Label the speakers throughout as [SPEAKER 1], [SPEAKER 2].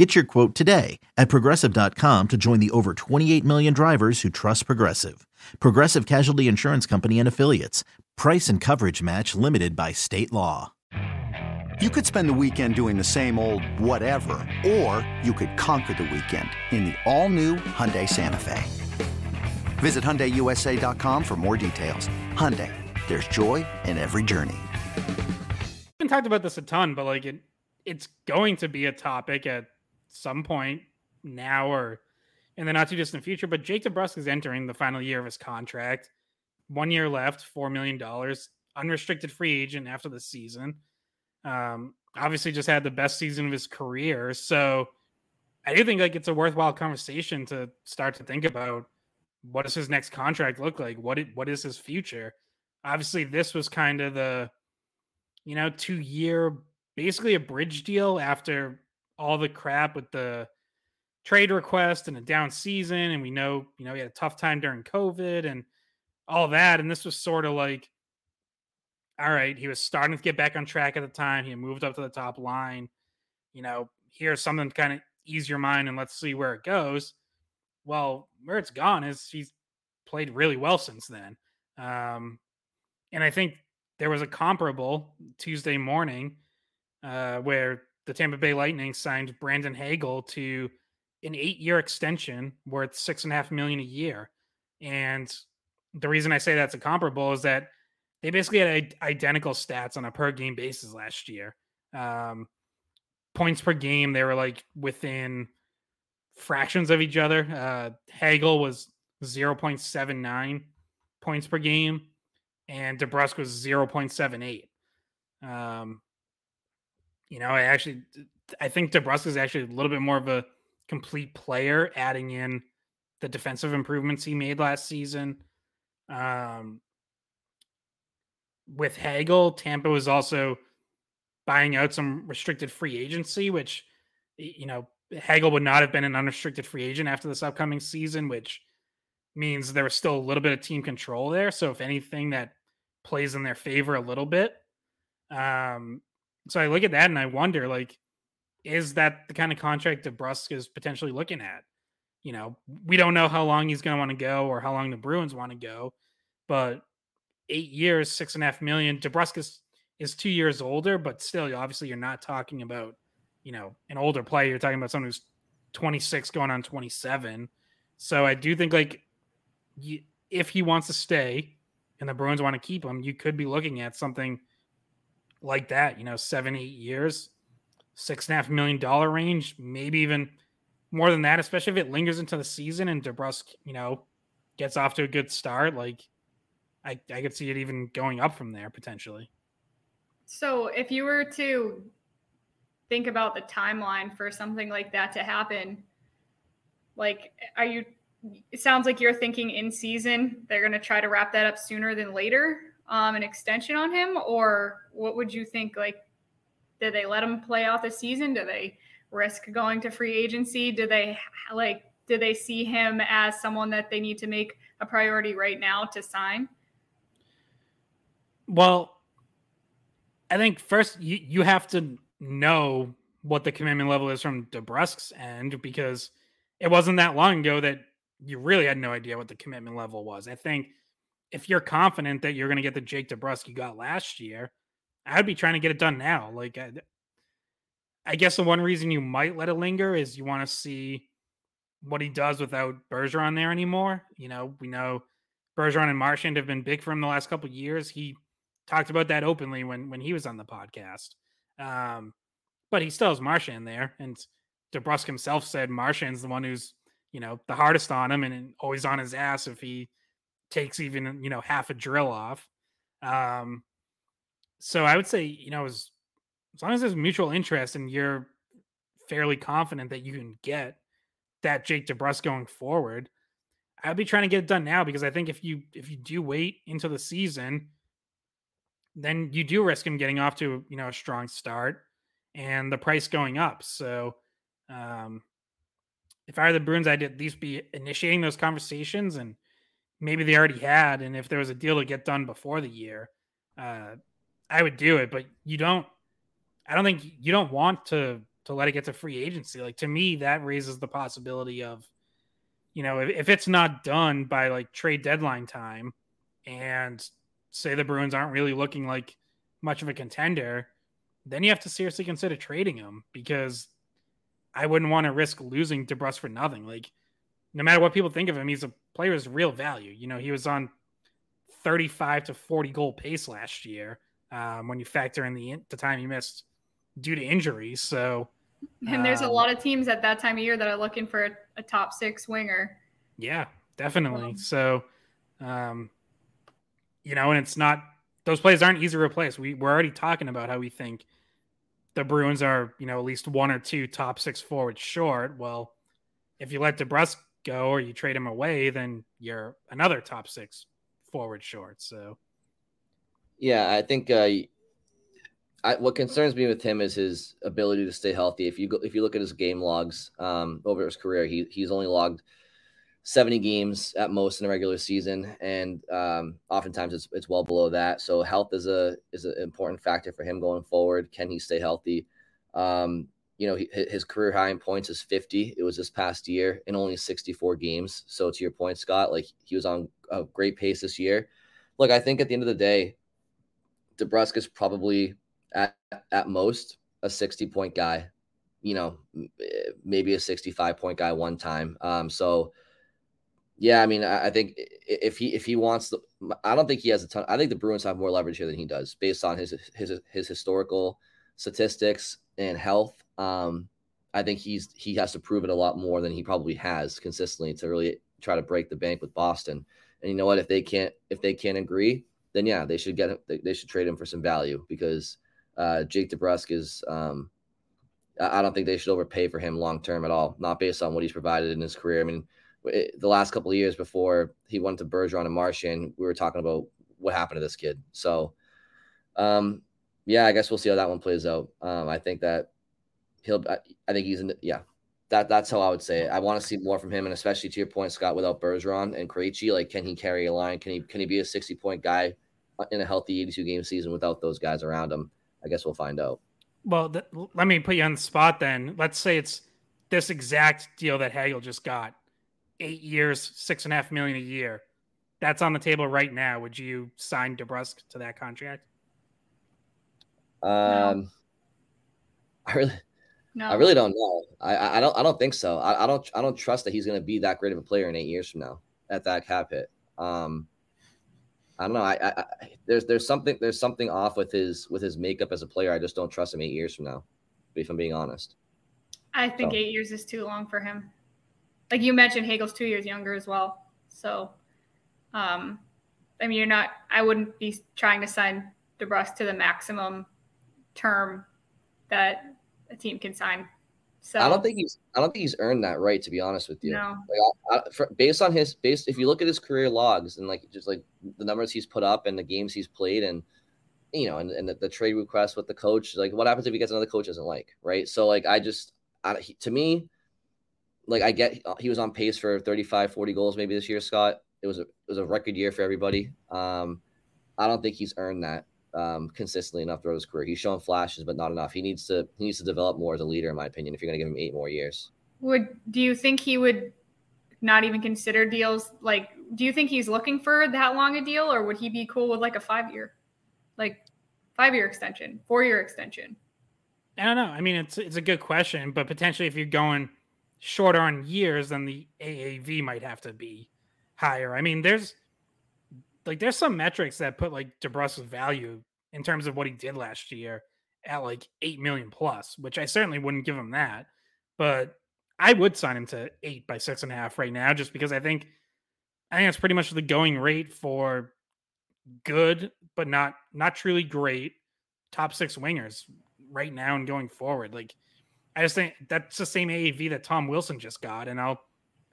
[SPEAKER 1] Get your quote today at progressive.com to join the over 28 million drivers who trust Progressive. Progressive Casualty Insurance Company and Affiliates. Price and coverage match limited by state law.
[SPEAKER 2] You could spend the weekend doing the same old whatever, or you could conquer the weekend in the all-new Hyundai Santa Fe. Visit HyundaiUSA.com for more details. Hyundai, there's joy in every journey.
[SPEAKER 3] We've talked about this a ton, but like it, it's going to be a topic at some point now or in the not too distant future. But Jake DeBrusk is entering the final year of his contract. One year left, $4 million, unrestricted free agent after the season. Um, obviously, just had the best season of his career. So I do think like it's a worthwhile conversation to start to think about what does his next contract look like? What it, what is his future? Obviously, this was kind of the you know two year basically a bridge deal after all the crap with the trade request and a down season. And we know, you know, he had a tough time during COVID and all that. And this was sort of like, all right, he was starting to get back on track at the time. He moved up to the top line. You know, here's something to kind of ease your mind and let's see where it goes. Well, where it's gone is he's played really well since then. Um, and I think there was a comparable Tuesday morning uh, where the Tampa Bay Lightning signed Brandon Hagel to an eight-year extension worth six and a half million a year. And the reason I say that's a comparable is that they basically had identical stats on a per game basis last year. Um, points per game, they were like within fractions of each other. Uh, Hagel was 0.79 points per game, and DeBrusk was 0.78. Um, you know, I actually I think DeBrusk is actually a little bit more of a complete player, adding in the defensive improvements he made last season. Um, with Hagel, Tampa was also buying out some restricted free agency, which you know Hagel would not have been an unrestricted free agent after this upcoming season, which means there was still a little bit of team control there. So if anything, that plays in their favor a little bit. Um, so I look at that and I wonder, like, is that the kind of contract DeBrusk is potentially looking at? You know, we don't know how long he's going to want to go or how long the Bruins want to go, but eight years, six and a half million. DeBrusk is, is two years older, but still, obviously, you're not talking about, you know, an older player. You're talking about someone who's 26 going on 27. So I do think, like, if he wants to stay and the Bruins want to keep him, you could be looking at something like that, you know, seven, eight years, six and a half million dollar range, maybe even more than that, especially if it lingers into the season and DeBrusk, you know, gets off to a good start. Like, I, I could see it even going up from there potentially.
[SPEAKER 4] So, if you were to think about the timeline for something like that to happen, like, are you, it sounds like you're thinking in season, they're going to try to wrap that up sooner than later um, an extension on him, or what would you think? Like, did they let him play out the season? Do they risk going to free agency? Do they like? Do they see him as someone that they need to make a priority right now to sign?
[SPEAKER 3] Well, I think first you, you have to know what the commitment level is from DeBrusk's end because it wasn't that long ago that you really had no idea what the commitment level was. I think if you're confident that you're going to get the Jake DeBrusk you got last year, I'd be trying to get it done now. Like, I, I guess the one reason you might let it linger is you want to see what he does without Bergeron there anymore. You know, we know Bergeron and Marchand have been big for him the last couple years. He talked about that openly when when he was on the podcast. Um, but he still has Marchand there, and DeBrusk himself said Marchand's the one who's you know the hardest on him and always on his ass if he takes even you know half a drill off. Um, so I would say you know as as long as there's mutual interest and you're fairly confident that you can get that Jake DeBrusk going forward, I'd be trying to get it done now because I think if you if you do wait into the season, then you do risk him getting off to you know a strong start and the price going up. So um, if I were the Bruins, I'd at least be initiating those conversations and maybe they already had. And if there was a deal to get done before the year, uh, I would do it. But you don't. I don't think you don't want to to let it get to free agency. Like to me, that raises the possibility of, you know, if, if it's not done by like trade deadline time, and say the Bruins aren't really looking like much of a contender, then you have to seriously consider trading him because I wouldn't want to risk losing DeBrusk for nothing. Like, no matter what people think of him, he's a player of real value. You know, he was on 35 to 40 goal pace last year um, when you factor in the the time he missed due to injuries. So,
[SPEAKER 4] and there's um, a lot of teams at that time of year that are looking for a, a top six winger.
[SPEAKER 3] Yeah, definitely. So, um, you know, and it's not those plays aren't easy to replace. We we're already talking about how we think the Bruins are, you know, at least one or two top six forwards short. Well, if you let DeBrusk go or you trade him away, then you're another top six forward short. So,
[SPEAKER 5] yeah, I think uh, I, what concerns me with him is his ability to stay healthy. If you go, if you look at his game logs um, over his career, he he's only logged 70 games at most in a regular season, and um, oftentimes it's it's well below that. So health is a is an important factor for him going forward. Can he stay healthy? Um, you know, his career high in points is 50. It was this past year in only 64 games. So to your point, Scott, like he was on a great pace this year. Look, I think at the end of the day, DeBrusk is probably at at most a 60 point guy. You know, maybe a 65 point guy one time. Um, so yeah, I mean, I, think if he if he wants the, I don't think he has a ton. I think the Bruins have more leverage here than he does, based on his his his historical statistics and health. Um, I think he's he has to prove it a lot more than he probably has consistently to really try to break the bank with Boston. And you know what? If they can't if they can't agree, then yeah, they should get him. They, should trade him for some value because uh, Jake DeBrusk is. Um, I don't think they should overpay for him long term at all. Not based on what he's provided in his career. I mean, the last couple of years before he went to Bergeron and Marchand, we were talking about what happened to this kid. So, um, yeah, I guess we'll see how that one plays out. Um, I think that he'll. I, I think he's in. The, yeah, that that's how I would say it. I want to see more from him, and especially to your point, Scott, without Bergeron and Krejci, like can he carry a line? Can he can he be a sixty point guy in a healthy eighty two game season without those guys around him? I guess we'll find out.
[SPEAKER 3] Well, th- let me put you on the spot then. Let's say it's this exact deal that Hagel just got eight years, six and a half million a year. That's on the table right now. Would you sign DeBrusk to that contract?
[SPEAKER 5] Um, no. I really, no. I really don't know. I, I don't, I don't think so. I, I don't, I don't trust that he's going to be that great of a player in eight years from now at that cap hit. Um, I don't know. I, I, I, there's, there's something, there's something off with his, with his makeup as a player. I just don't trust him eight years from now. If I'm being honest.
[SPEAKER 4] I think so. eight years is too long for him like you mentioned, Hagel's two years younger as well. So, um, I mean, you're not. I wouldn't be trying to sign DeBrusk to the maximum term that a team can sign. So
[SPEAKER 5] I don't think he's. I don't think he's earned that right. To be honest with you,
[SPEAKER 4] no.
[SPEAKER 5] Like, I, I, for, based on his based, if you look at his career logs and like just like the numbers he's put up and the games he's played and you know and, and the, the trade request with the coach, like what happens if he gets another coach doesn't like, right? So like I just, I, he, to me, like I get he was on pace for 35, 40 goals maybe this year, Scott. It was a it was a record year for everybody. Um, I don't think he's earned that um, consistently enough throughout his career. He's shown flashes, but not enough. He needs to he needs to develop more as a leader, in my opinion. If you're going to give him eight more years,
[SPEAKER 4] would do you think he would not even consider deals? Like, do you think he's looking for that long a deal, or would he be cool with like a five year, like five year extension, four year extension?
[SPEAKER 3] I don't know. I mean, it's it's a good question, but potentially if you're going shorter on years, then the AAV might have to be higher. I mean, there's like there's some metrics that put like DeBrusk's value in terms of what he did last year at like eight million plus, which I certainly wouldn't give him that, but I would sign him to eight by six and a half right now, just because I think I think it's pretty much the going rate for good, but not not truly great top six wingers right now and going forward. Like I just think that's the same AAV that Tom Wilson just got, and I'll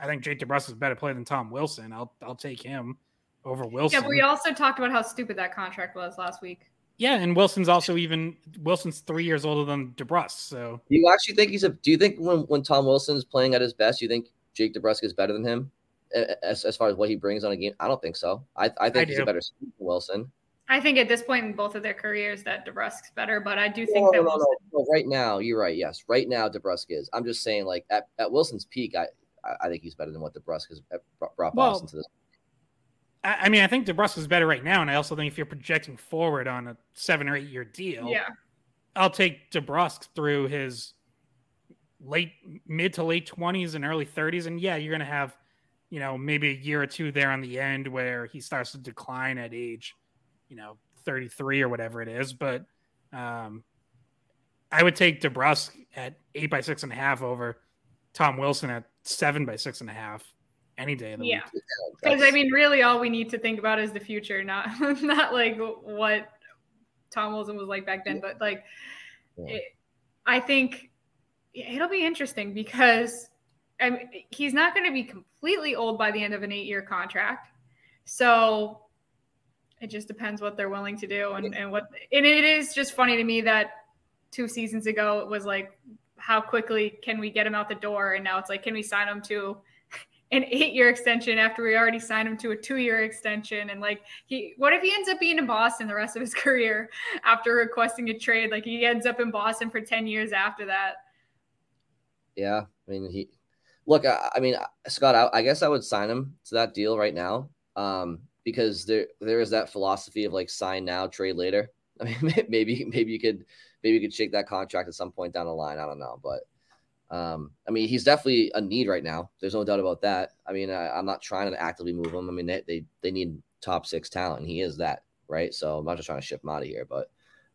[SPEAKER 3] I think Jake DeBrusk is a better player than Tom Wilson. I'll I'll take him over Wilson.
[SPEAKER 4] Yeah, but we also talked about how stupid that contract was last week.
[SPEAKER 3] Yeah, and Wilson's also even Wilson's three years older than DeBrusk. So
[SPEAKER 5] do you actually think he's a? Do you think when when Tom Wilson's playing at his best, you think Jake DeBrusk is better than him as, as far as what he brings on a game? I don't think so. I I think I he's do. a better Wilson.
[SPEAKER 4] I think at this point in both of their careers that DeBrusk's better, but I do think no, that no, Wilson...
[SPEAKER 5] no, right now you're right. Yes, right now DeBrusk is. I'm just saying, like at, at Wilson's peak, I I think he's better than what DeBrusk has uh, brought well, Boston to this.
[SPEAKER 3] I mean, I think DeBrusk is better right now, and I also think if you're projecting forward on a seven or eight year deal,
[SPEAKER 4] yeah,
[SPEAKER 3] I'll take DeBrusk through his late mid to late twenties and early thirties, and yeah, you're gonna have, you know, maybe a year or two there on the end where he starts to decline at age, you know, 33 or whatever it is. But um, I would take DeBrusk at eight by six and a half over Tom Wilson at seven by six and a half any day of the
[SPEAKER 4] yeah. week. Because I mean, really, all we need to think about is the future, not not like what Tom Wilson was like back then. But like, yeah. it, I think it'll be interesting because I mean, he's not going to be completely old by the end of an eight-year contract. So it just depends what they're willing to do and, and what. And it is just funny to me that two seasons ago it was like, how quickly can we get him out the door? And now it's like, can we sign him to an eight year extension after we already signed him to a two year extension. And like he what if he ends up being in Boston the rest of his career after requesting a trade? Like he ends up in Boston for 10 years after that.
[SPEAKER 5] Yeah. I mean he look, I, I mean Scott, I, I, guess I would sign him to that deal right now. Um, because there there is that philosophy of like sign now, trade later. I mean, maybe maybe you could maybe you could shake that contract at some point down the line. I don't know, but um, I mean, he's definitely a need right now. There's no doubt about that. I mean, I, am not trying to actively move him. I mean, they, they, they need top six talent. And He is that, right? So I'm not just trying to ship him out of here, but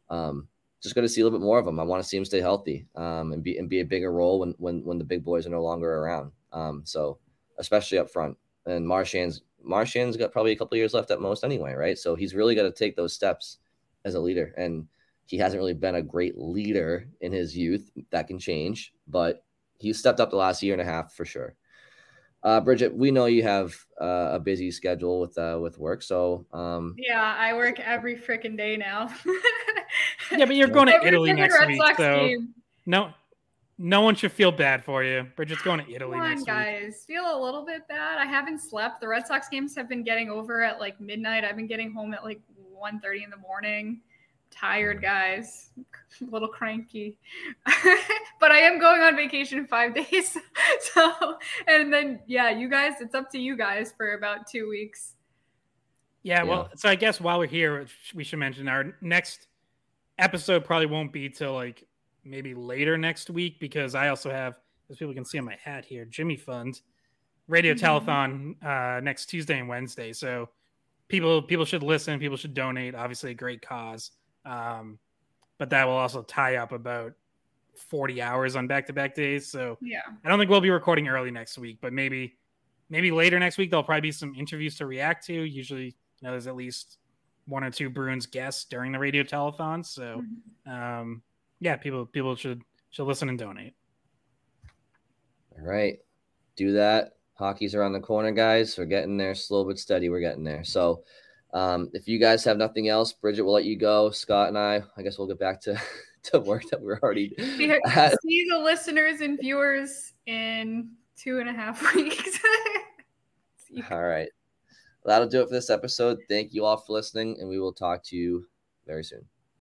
[SPEAKER 5] um, just going to see a little bit more of him. I want to see him stay healthy um, and be and be a bigger role when when when the big boys are no longer around. Um, so especially up front. And Marchand's Marchand's got probably a couple years left at most anyway, right? So he's really got to take those steps as a leader. And he hasn't really been a great leader in his youth. That can change, but he's stepped up the last year and a half for sure. Uh, Bridget, we know you have uh, a busy schedule with uh, with work, so um,
[SPEAKER 4] yeah, I work every freaking day now.
[SPEAKER 3] yeah, but you're going to Italy next Red week, Sox so game. no, no one should feel bad for you. Bridget's going to Italy
[SPEAKER 4] Come on,
[SPEAKER 3] next
[SPEAKER 4] guys,
[SPEAKER 3] week.
[SPEAKER 4] feel a little bit bad. I haven't slept. The Red Sox games have been getting over at like midnight. I've been getting home at like 1.30 in the morning tired guys. A little cranky. But i am going on vacation in five days. So and then yeah you guys it's up to you guys for about two weeks.
[SPEAKER 3] Yeah well so i guess while we're here we should mention our next episode probably won't be till like maybe later next week because i also have as people can see on my hat here jimmy fund radio mm-hmm. telethon uh next tuesday and wednesday. So people people should listen people should donate obviously a great cause um, but that will also tie up about 40 hours on back to back days. So
[SPEAKER 4] yeah,
[SPEAKER 3] I don't think we'll be recording early next week, but maybe maybe later next week there'll probably be some interviews to react to. Usually, you know, there's at least one or two Bruins guests during the radio telethon. So mm-hmm. um, yeah, people people should should listen and donate.
[SPEAKER 5] All right. Do that. Hockey's around the corner, guys. We're getting there slow but steady. We're getting there. So um, if you guys have nothing else, Bridget will let you go. Scott and I, I guess we'll get back to, to work that we're already
[SPEAKER 4] at. See the listeners and viewers in two and a half weeks.
[SPEAKER 5] all right. That'll do it for this episode. Thank you all for listening, and we will talk to you very soon.